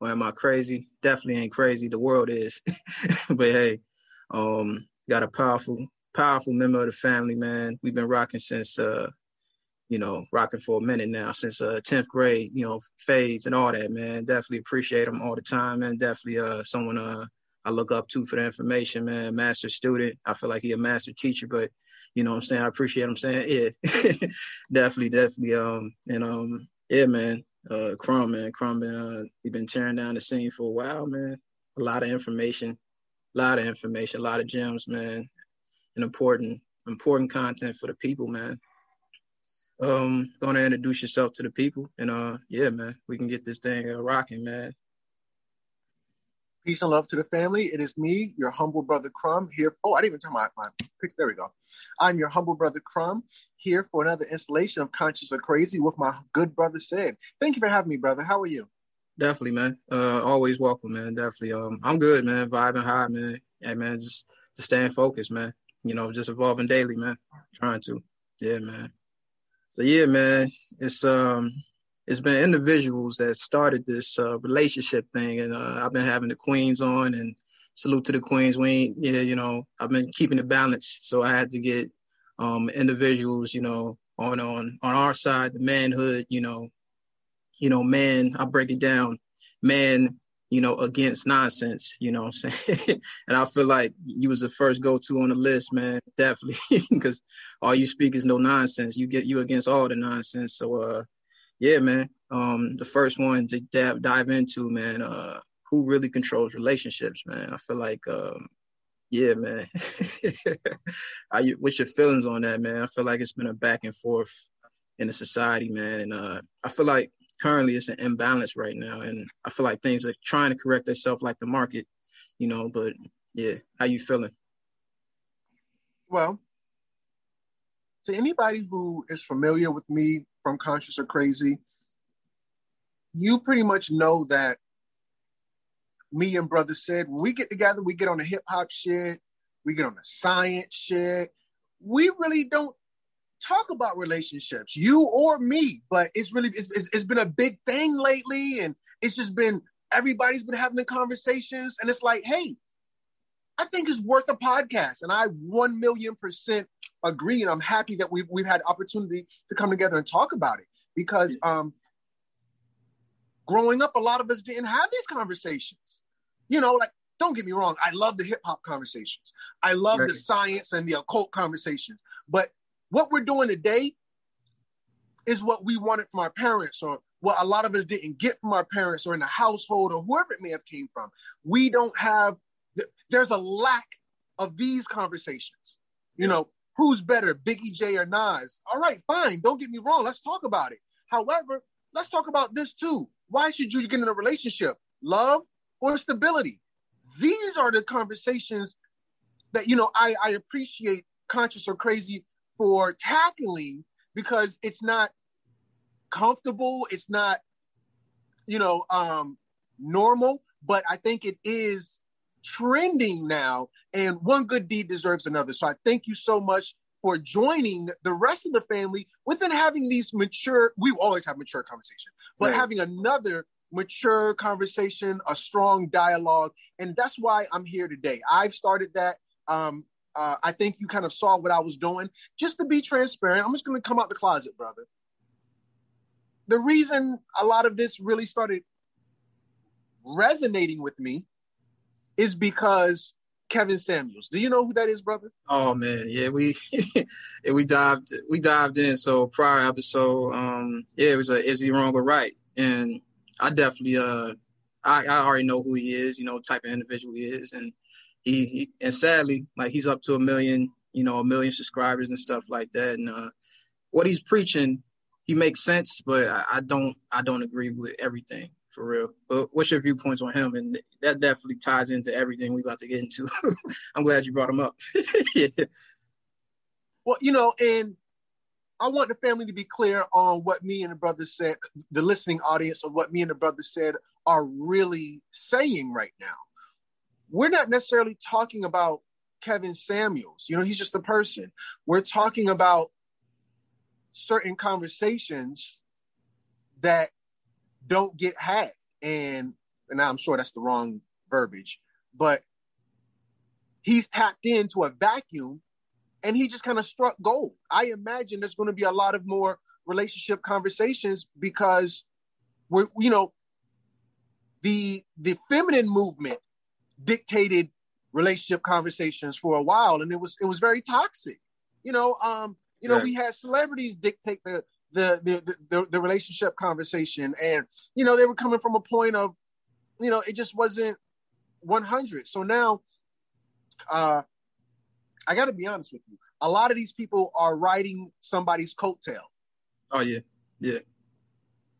or am I crazy? Definitely ain't crazy. The world is. but hey, um, got a powerful, powerful member of the family, man. We've been rocking since uh, you know, rocking for a minute now, since uh 10th grade, you know, phase and all that, man. Definitely appreciate him all the time, man. Definitely uh someone uh I look up to for the information, man. Master student. I feel like he a master teacher, but you know what I'm saying? I appreciate him saying, yeah. definitely, definitely. Um and um yeah, man uh Crumb, man. Crumb been uh he been tearing down the scene for a while, man. A lot of information, a lot of information, a lot of gems, man. And important, important content for the people, man. Um, gonna introduce yourself to the people and uh yeah, man, we can get this thing uh, rocking, man. Peace and love to the family. It is me, your humble brother Crumb, here. Oh, I didn't even turn my, my pick. There we go. I'm your humble brother Crumb, here for another installation of Conscious or Crazy with my good brother Sid. Thank you for having me, brother. How are you? Definitely, man. Uh, always welcome, man. Definitely. Um, I'm good, man. Vibing high, man. Hey, man, just to staying focused, man. You know, just evolving daily, man. Trying to. Yeah, man. So yeah, man. It's um it's been individuals that started this uh, relationship thing, and uh, I've been having the queens on, and salute to the queens. We ain't, yeah, you know, I've been keeping it balanced, so I had to get um, individuals, you know, on on on our side, the manhood, you know, you know, man. I break it down, man. You know, against nonsense. You know what I'm saying? and I feel like you was the first go to on the list, man. Definitely, because all you speak is no nonsense. You get you against all the nonsense. So, uh, yeah, man. Um, the first one to dive, dive into, man, uh, who really controls relationships, man. I feel like, um, yeah, man. What's your feelings on that, man? I feel like it's been a back and forth in the society, man, and uh, I feel like currently it's an imbalance right now, and I feel like things are trying to correct themselves, like the market, you know. But yeah, how you feeling? Well, to anybody who is familiar with me from Conscious or Crazy, you pretty much know that me and brother said when we get together, we get on the hip hop shit, we get on the science shit. We really don't talk about relationships, you or me, but it's really it's, it's, it's been a big thing lately, and it's just been everybody's been having the conversations, and it's like, hey, I think it's worth a podcast, and I one million percent agree, and I'm happy that we've we've had opportunity to come together and talk about it because um, growing up, a lot of us didn't have these conversations. You know, like don't get me wrong, I love the hip hop conversations, I love right. the science and the occult conversations, but what we're doing today is what we wanted from our parents or what a lot of us didn't get from our parents or in the household or whoever it may have came from. We don't have there's a lack of these conversations. You know, Who's better, Biggie J or Nas? All right, fine. Don't get me wrong. Let's talk about it. However, let's talk about this too. Why should you get in a relationship? Love or stability? These are the conversations that you know I, I appreciate conscious or crazy for tackling because it's not comfortable, it's not, you know, um normal, but I think it is trending now, and one good deed deserves another. So I thank you so much for joining the rest of the family within having these mature, we always have mature conversation, but right. having another mature conversation, a strong dialogue. And that's why I'm here today. I've started that. Um, uh, I think you kind of saw what I was doing. Just to be transparent, I'm just going to come out the closet, brother. The reason a lot of this really started resonating with me is because Kevin Samuels. Do you know who that is, brother? Oh man, yeah, we yeah, we dived we dived in. So prior episode, um, yeah, it was a is he wrong or right? And I definitely uh I, I already know who he is, you know, type of individual he is. And he, he and sadly, like he's up to a million, you know, a million subscribers and stuff like that. And uh what he's preaching, he makes sense, but I, I don't I don't agree with everything for real. But what's your viewpoints on him? And that definitely ties into everything we about to get into. I'm glad you brought him up. yeah. Well, you know, and I want the family to be clear on what me and the brother said, the listening audience of what me and the brother said are really saying right now. We're not necessarily talking about Kevin Samuels. You know, he's just a person. We're talking about certain conversations that don't get had. And and I'm sure that's the wrong verbiage, but he's tapped into a vacuum and he just kind of struck gold. I imagine there's going to be a lot of more relationship conversations because we're, you know, the the feminine movement dictated relationship conversations for a while and it was it was very toxic. You know, um, you know, yeah. we had celebrities dictate the the, the the the relationship conversation and you know they were coming from a point of you know it just wasn't 100 so now uh I got to be honest with you. A lot of these people are riding somebody's coattail. Oh yeah, yeah.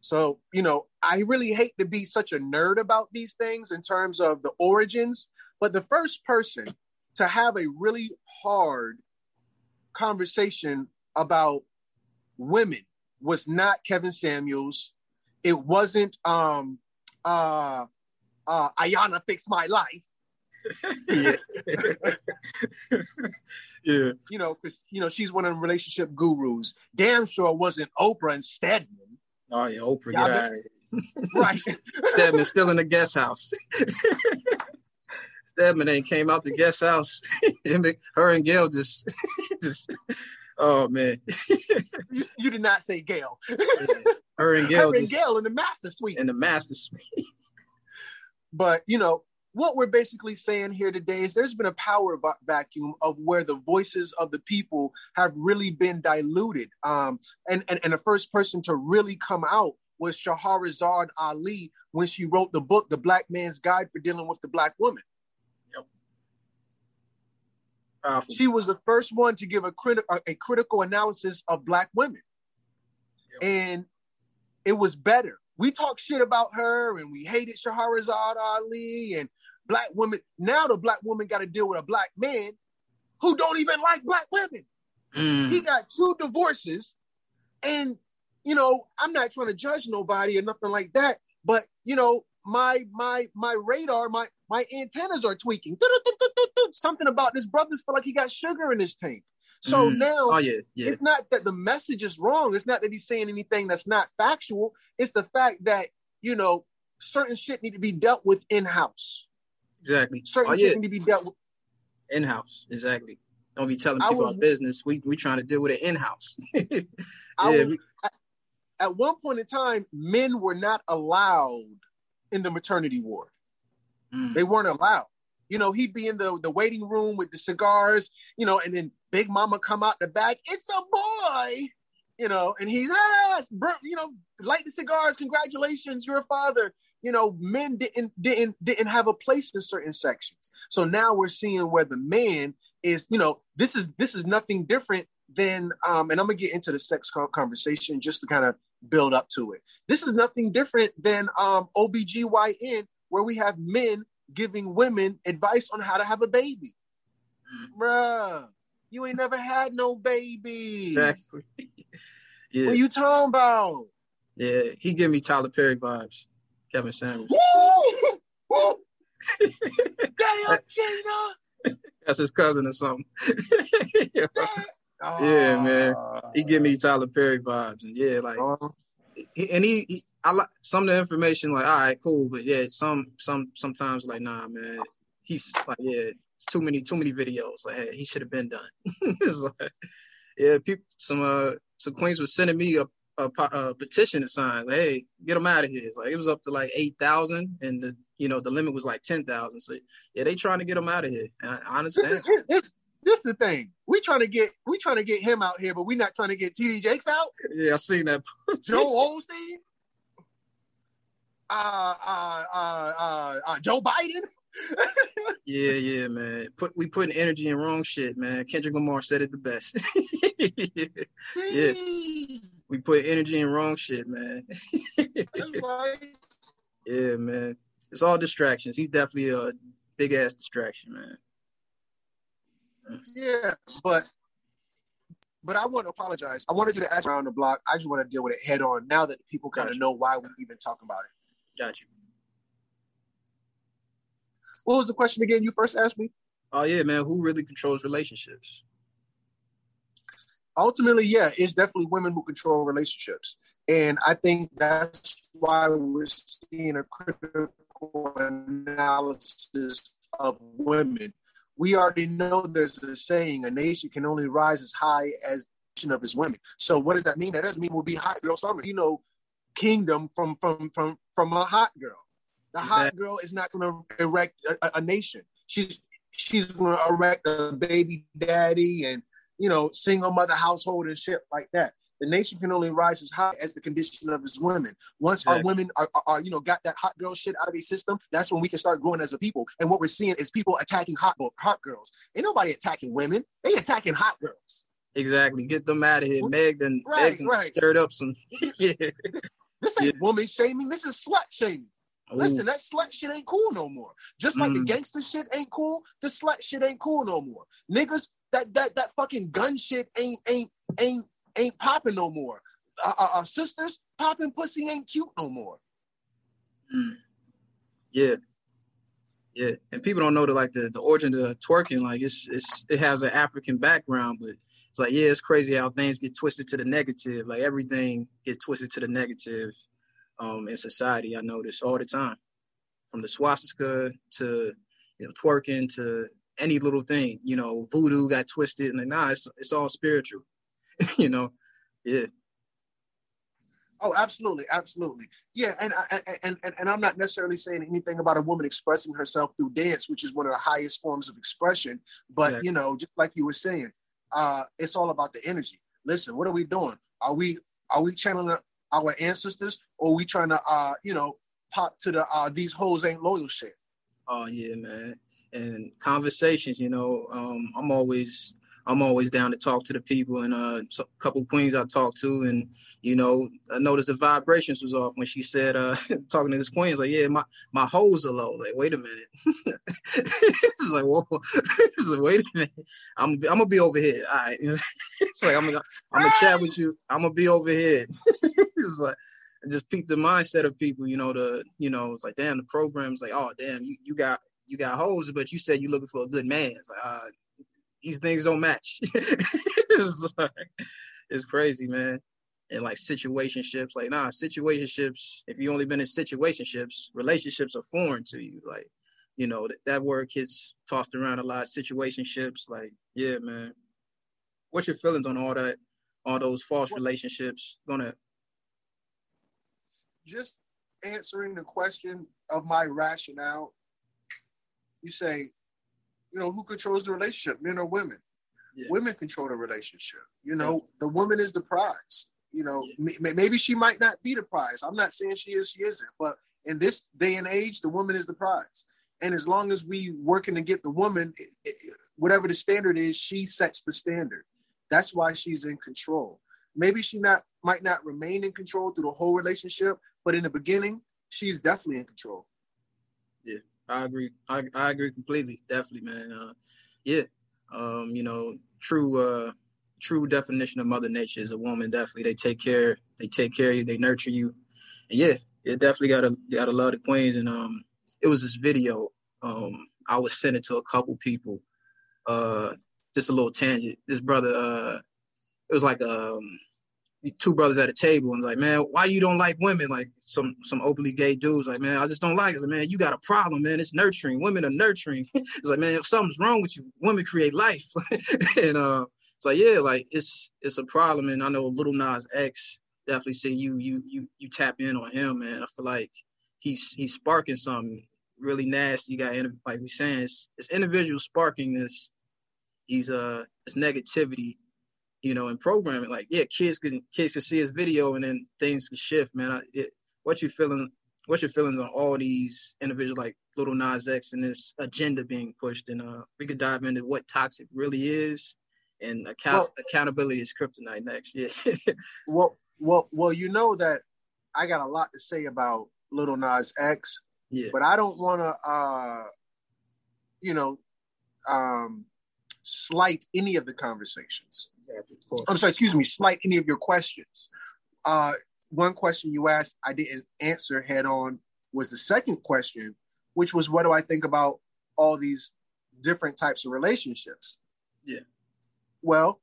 So you know, I really hate to be such a nerd about these things in terms of the origins, but the first person to have a really hard conversation about women was not Kevin Samuels. It wasn't um uh uh Iyanla Fix My Life yeah. yeah. You know, because you know she's one of the relationship gurus. Damn sure wasn't Oprah and Stedman. Oh yeah, Oprah. Yeah, right. Stedman's still in the guest house. Stedman ain't came out the guest house. Her and Gayle just, just. Oh man. you, you, did not say Gayle. Her and Gayle. Her and Gayle in the master suite. In the master suite. But you know, what we're basically saying here today is there's been a power vacuum of where the voices of the people have really been diluted. Um, and, and, and the first person to really come out was Shahrazad Ali when she wrote the book, The Black Man's Guide for Dealing with the Black Woman. She was the first one to give a, criti- a critical analysis of Black women. Yep. And it was better. We talk shit about her and we hated Shahrazad Ali and black women. Now the black woman got to deal with a black man who don't even like black women. Mm. He got two divorces, and you know, I'm not trying to judge nobody or nothing like that, but you know, my my my radar, my my antennas are tweaking. Something about this brother's feel like he got sugar in his tank. So mm. now oh, yeah, yeah. it's not that the message is wrong. It's not that he's saying anything that's not factual. It's the fact that, you know, certain shit need to be dealt with in-house. Exactly. Certain oh, shit need to be dealt with in-house. Exactly. Don't be telling people our business. We we trying to deal with it in-house. yeah, would, we, at one point in time, men were not allowed in the maternity ward. Mm. They weren't allowed. You know, he'd be in the, the waiting room with the cigars, you know, and then Big Mama come out the back. It's a boy, you know, and he's ah, you know, light the cigars. Congratulations, you're a father you know, men didn't didn't didn't have a place in certain sections. So now we're seeing where the man is, you know, this is this is nothing different than um, and I'm gonna get into the sex conversation just to kind of build up to it. This is nothing different than um OBGYN, where we have men giving women advice on how to have a baby. Bruh, you ain't never had no baby. Exactly. yeah. What you talking about? Yeah, he give me Tyler Perry vibes. Kevin Samuels. Daddy. That's his cousin or something. Yeah. yeah, man. He give me Tyler Perry vibes, and yeah, like, uh-huh. he, and he, he, I like some of the information. Like, all right, cool, but yeah, some, some, sometimes like, nah, man. He's like, yeah, it's too many, too many videos. Like, hey, he should have been done. like, yeah, people, some, uh, some queens was sending me a a, a petition to sign. Like, hey, get them out of here. It's like it was up to like eight thousand, and the you know the limit was like ten thousand. So yeah, they trying to get them out of here. And I understand. This is, this, this is the thing. We trying to get we trying to get him out here, but we not trying to get TD Jakes out. Yeah, I seen that. Joel Osteen. Uh, uh, uh, uh, uh, Joe Biden. yeah, yeah, man. Put we putting energy in wrong shit, man. Kendrick Lamar said it the best. yeah we put energy in wrong shit, man. right. Yeah, man. It's all distractions. He's definitely a big ass distraction, man. Yeah, but but I want to apologize. I wanted you to ask around the block. I just want to deal with it head on now that people kind of know why we even talk about it. Got you. What was the question again? You first asked me. Oh yeah, man. Who really controls relationships? ultimately, yeah, it's definitely women who control relationships. And I think that's why we're seeing a critical analysis of women. We already know there's a saying: a nation can only rise as high as the nation of its women. So what does that mean? That doesn't mean we'll be hot girl summer. You know, kingdom from from from from a hot girl. The exactly. hot girl is not going to erect a, a, nation. She's she's going to erect a baby daddy and you know single mother household and shit like that. The nation can only rise as high as the condition of its women. Once exactly. our women are, are, are, you know, got that hot girl shit out of the system, that's when we can start growing as a people. And what we're seeing is people attacking hot hot girls. Ain't nobody attacking women. They attacking hot girls. Exactly. Get them out of here. Meg then, right, right. stirred up some. yeah. This ain't yeah. woman shaming. This is slut shaming. Ooh. Listen, that slut shit ain't cool no more. Just like mm. the gangster shit ain't cool, the slut shit ain't cool no more. Niggas, that that that fucking gun shit ain't ain't ain't ain't popping no more. Our, our, our, sisters popping pussy ain't cute no more. Mm. Yeah, yeah, and people don't know the like the, the origin of twerking. Like it's it's it has an African background, but it's like yeah, it's crazy how things get twisted to the negative. Like everything get twisted to the negative um, in society. I notice all the time, from the swastika to you know twerking to any little thing. You know, voodoo got twisted, and like, nah, it's it's all spiritual. you know, yeah. Oh, absolutely, absolutely, yeah. And, and and and I'm not necessarily saying anything about a woman expressing herself through dance, which is one of the highest forms of expression. But exactly. you know, just like you were saying, uh, it's all about the energy. Listen, what are we doing? Are we are we channeling our ancestors, or we trying to uh, you know, pop to the uh, these hoes ain't loyal shit? Oh yeah, man. And conversations, you know, um, I'm always I'm always down to talk to the people and uh, a couple queens I talked to, and you know, I noticed the vibrations was off when she said, uh, talking to this queen, it's like, yeah, my my hoes are low. Like, wait a minute. it's like, whoa. it's like, wait a minute. I'm I'm gonna be over here. All right. it's like I'm gonna I'm gonna chat with you. I'm gonna be over here. it's like just peep the mindset of people, you know, the you know, it's like damn the program's like, oh damn, you, you got you got hoes, but you said you're looking for a good man. It's like, uh, these things don't match. it's, like, it's crazy, man. And like situationships, like nah, situationships. If you only been in situationships, relationships are foreign to you. Like, you know, that, that word gets tossed around a lot. Situationships, like, yeah, man. What's your feelings on all that, all those false relationships? Gonna just answering the question of my rationale. You say you know, who controls the relationship, men or women? Yeah. Women control the relationship. You know, yeah. the woman is the prize. You know, yeah. m- maybe she might not be the prize. I'm not saying she is, she isn't. But in this day and age, the woman is the prize. And as long as we working to get the woman, it, it, whatever the standard is, she sets the standard. That's why she's in control. Maybe she not might not remain in control through the whole relationship, but in the beginning, she's definitely in control. Yeah. I agree. I, I agree completely. Definitely, man. Uh, yeah. Um, you know, true uh true definition of mother nature is a woman definitely they take care they take care of you, they nurture you. And yeah, it definitely got a got a lot of queens and um it was this video. Um I was sending to a couple people. Uh just a little tangent. This brother uh it was like um two brothers at a table and like, man, why you don't like women? Like some some openly gay dudes, like, man, I just don't like it. Like, man, you got a problem, man. It's nurturing. Women are nurturing. it's like, man, if something's wrong with you, women create life. and uh, it's like, yeah, like it's it's a problem. And I know Lil Nas X definitely see you you you you tap in on him, man. I feel like he's he's sparking something really nasty. You got like we saying, it's, it's individual sparking this. He's uh, it's negativity you know, in programming. Like, yeah, kids can kids can see his video and then things can shift, man. I, it, what you feeling? What's your feelings on all these individuals like Lil Nas X and this agenda being pushed? And uh, we could dive into what toxic really is, and account well, accountability is kryptonite next. Yeah. well, well, well, you know that I got a lot to say about Lil Nas X. Yeah. But I don't want to, uh, you know, um, slight any of the conversations. I'm sorry, excuse me, slight any of your questions. Uh, one question you asked I didn't answer head on was the second question, which was what do I think about all these different types of relationships? Yeah. Well,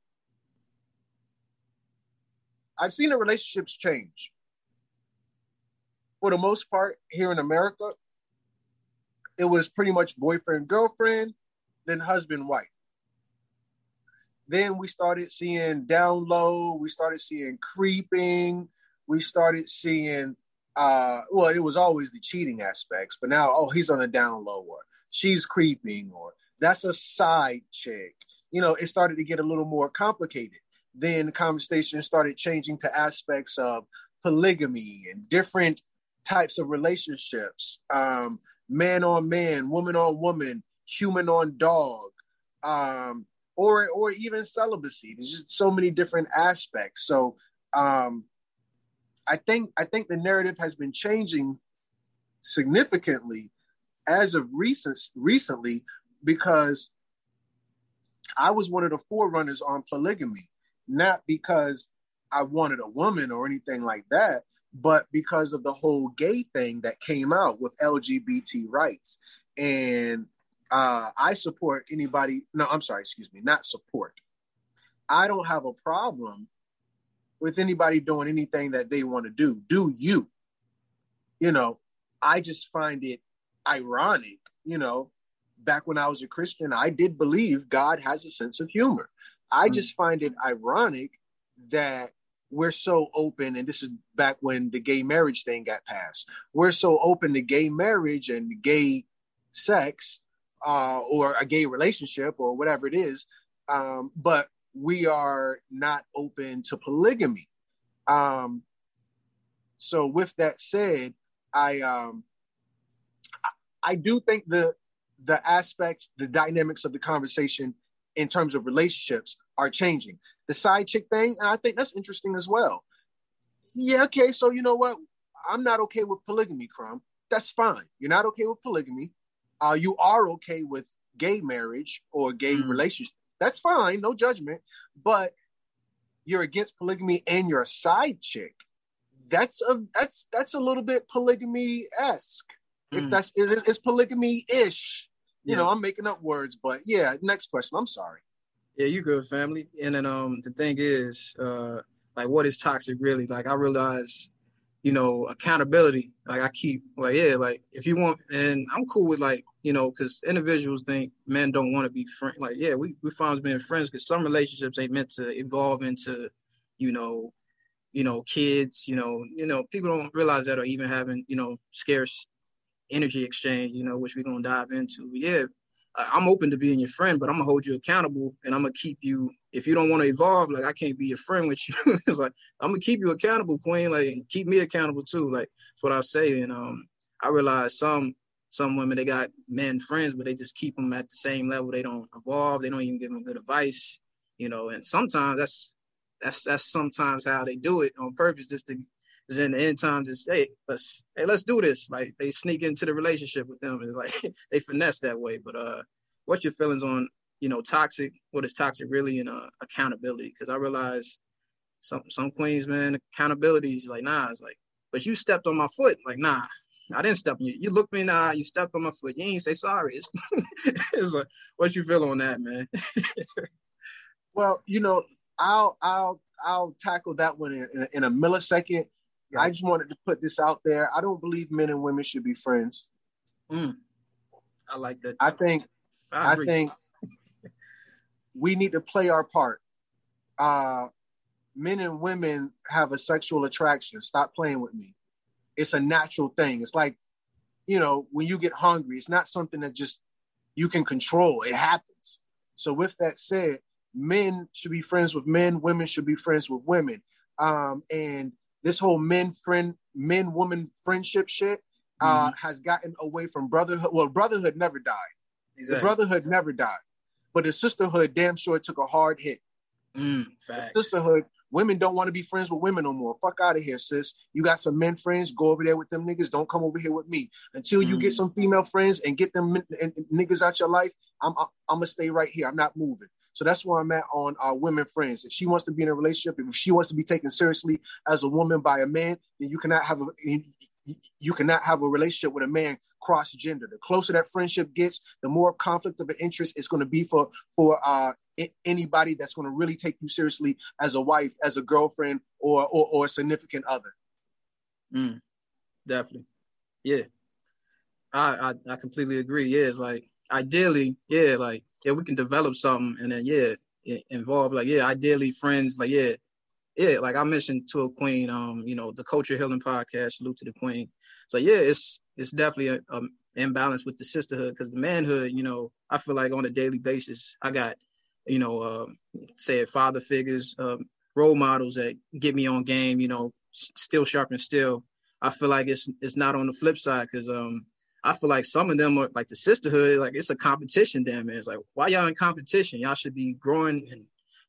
I've seen the relationships change. For the most part, here in America, it was pretty much boyfriend, girlfriend, then husband, wife. Then we started seeing download we started seeing creeping, we started seeing uh well, it was always the cheating aspects, but now oh he's on a down or she's creeping or that's a side chick. You know, it started to get a little more complicated. Then the conversation started changing to aspects of polygamy and different types of relationships um, man on man, woman on woman, human on dog, um, or or even celibacy. There's just so many different aspects. So um, I think I think the narrative has been changing significantly as of recent recently because I was one of the forerunners on polygamy, not because I wanted a woman or anything like that, but because of the whole gay thing that came out with LGBT rights. And uh, I support anybody, no, I'm sorry, excuse me, not support. I don't have a problem with anybody doing anything that they want to do. Do you? You know, I just find it ironic, you know, back when I was a Christian, I did believe God has a sense of humor. I mm. just find it ironic that we're so open, and this is back when the gay marriage thing got passed. We're so open to gay marriage and gay sex, uh, or a gay relationship, or whatever it is, um, but we are not open to polygamy. Um, so, with that said, I um, I do think the the aspects, the dynamics of the conversation in terms of relationships are changing. The side chick thing, I think that's interesting as well. Yeah, okay, so you know what? I'm not okay with polygamy, Crumb. That's fine. You're not okay with polygamy. Uh, you are okay with gay marriage or gay mm. relationship. That's fine, no judgment. But you're against polygamy and you're a side chick. That's a that's that's a little bit polygamy esque. Mm. If that's it's, it's polygamy ish. You yeah. know, I'm making up words, but yeah. Next question. I'm sorry. Yeah, you good, family. And then um, the thing is, uh, like, what is toxic really? Like, I realize, you know, accountability. Like, I keep like, yeah, like if you want, and I'm cool with like, you know, because individuals think men don't want to be friends. Like, yeah, we we find being friends because some relationships ain't meant to evolve into, you know, you know, kids. You know, you know, people don't realize that or even having, you know, scarce energy exchange. You know, which we're gonna dive into. But yeah, I'm open to being your friend, but I'm gonna hold you accountable and I'm gonna keep you. If you don't want to evolve, like I can't be your friend with you. it's like I'm gonna keep you accountable, Queen. Like keep me accountable too. Like that's what I say. And um, I realize some some women they got men friends, but they just keep them at the same level. They don't evolve. They don't even give them good advice. You know, and sometimes that's that's that's sometimes how they do it on purpose, just to is in the end time just hey let's hey let's do this like they sneak into the relationship with them and like they finesse that way but uh what's your feelings on you know toxic what is toxic really and uh accountability because i realize some some queens man accountability is like nah it's like but you stepped on my foot like nah I didn't step on you. You looked me nah, you stepped on my foot. You ain't say sorry. It's, it's like, what you feel on that, man? well, you know, I'll I'll I'll tackle that one in, in, in a millisecond yeah. I just wanted to put this out there. I don't believe men and women should be friends. Mm. I like that. I think I, I think we need to play our part. Uh, men and women have a sexual attraction. Stop playing with me. It's a natural thing. It's like, you know, when you get hungry, it's not something that just you can control. It happens. So with that said, men should be friends with men, women should be friends with women. Um, and this whole men friend men woman friendship shit uh, mm-hmm. has gotten away from brotherhood. Well, brotherhood never died. Exactly. The brotherhood never died, but the sisterhood damn sure took a hard hit. Mm, sisterhood, women don't want to be friends with women no more. Fuck out of here, sis. You got some men friends, go over there with them niggas. Don't come over here with me until you mm. get some female friends and get them niggas out your life. I'm I'm gonna stay right here. I'm not moving. So that's where I'm at on our women friends. If she wants to be in a relationship, if she wants to be taken seriously as a woman by a man, then you cannot have a you cannot have a relationship with a man cross gender. The closer that friendship gets, the more conflict of interest it's going to be for for uh, anybody that's going to really take you seriously as a wife, as a girlfriend, or or, or a significant other. Mm, definitely, yeah. I, I, I completely agree. Yeah, it's like ideally, yeah, like yeah, we can develop something, and then yeah, involve like yeah, ideally friends, like yeah, yeah, like I mentioned to a queen, um, you know, the culture healing podcast, salute to the queen. So yeah, it's it's definitely a, a imbalance with the sisterhood because the manhood, you know, I feel like on a daily basis, I got, you know, uh, say father figures, um, role models that get me on game, you know, still sharp and still. I feel like it's it's not on the flip side because um I feel like some of them are like the sisterhood, like it's a competition. Damn, man. It's like why y'all in competition? Y'all should be growing and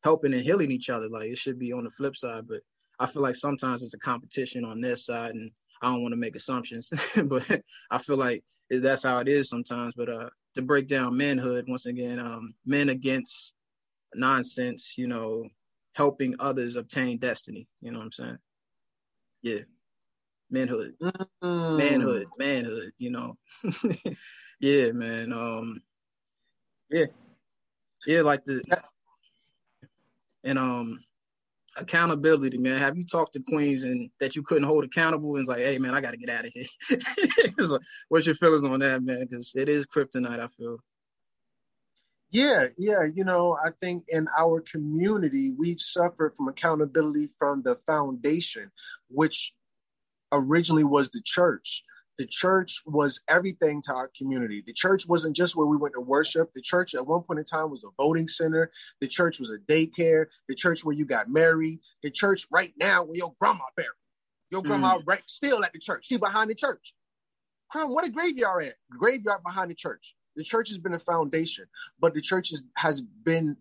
helping and healing each other. Like it should be on the flip side. But I feel like sometimes it's a competition on their side, and I don't want to make assumptions, but I feel like that's how it is sometimes. But uh, to break down manhood once again, um, men against nonsense, you know, helping others obtain destiny. You know what I'm saying? Yeah manhood, mm. manhood, manhood. You know, yeah, man. Um, yeah, yeah, like the and um accountability, man. Have you talked to queens and that you couldn't hold accountable and it's like, hey, man, I got to get out of here. so, what's your feelings on that, man? Because it is kryptonite. I feel. Yeah, yeah. You know, I think in our community, we've suffered from accountability from the foundation, which originally was the church. The church was everything to our community. The church wasn't just where we went to worship. The church at one point in time was a voting center. The church was a daycare. The church where you got married. The church right now where your grandma buried. Your grandma mm. right still at the church. She behind the church. Crown, what a graveyard at? Graveyard behind the church. The church has been a foundation, but the church has been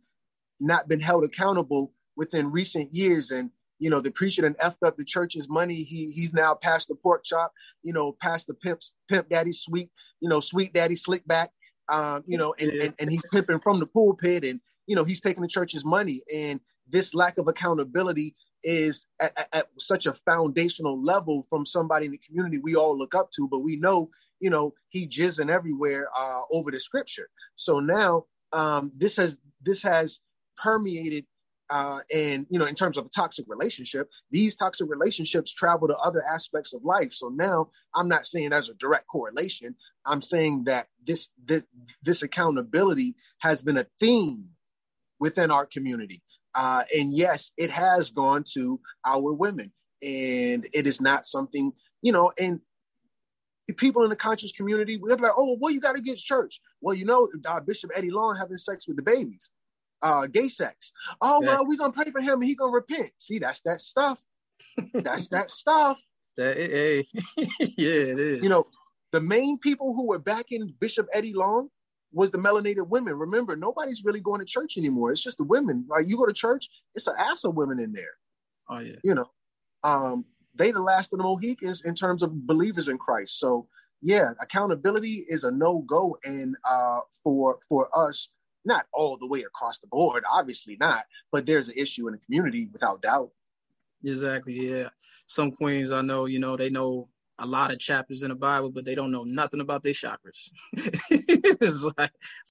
not been held accountable within recent years. And you know, the preacher that effed up the church's money. He he's now past the pork chop, you know, past the pimp pimp daddy sweet, you know, sweet daddy slick back. Um, you know, and, and, and he's pimping from the pulpit and you know, he's taking the church's money. And this lack of accountability is at, at, at such a foundational level from somebody in the community we all look up to, but we know, you know, he jizzing everywhere uh, over the scripture. So now um, this has this has permeated uh, and you know in terms of a toxic relationship these toxic relationships travel to other aspects of life. So now i'm not saying as a direct correlation. I'm saying that this this, this accountability has been a theme within our community. Uh, and yes it has gone to our women. And it is not something you know and people in the conscious community they're like oh well you got to get church. Well you know uh, bishop eddie long having sex with the babies uh, gay sex. Oh yeah. well, we're gonna pray for him and he gonna repent. See, that's that stuff. that's that stuff. That, hey, yeah, it is. You know, the main people who were backing Bishop Eddie Long was the melanated women. Remember, nobody's really going to church anymore. It's just the women. Like you go to church, it's an ass of women in there. Oh yeah. You know, um, they the last of the Mohicans in terms of believers in Christ. So yeah, accountability is a no go, and uh, for for us not all the way across the board, obviously not, but there's an issue in the community without doubt. Exactly. Yeah. Some queens I know, you know, they know a lot of chapters in the Bible, but they don't know nothing about their chakras. it's like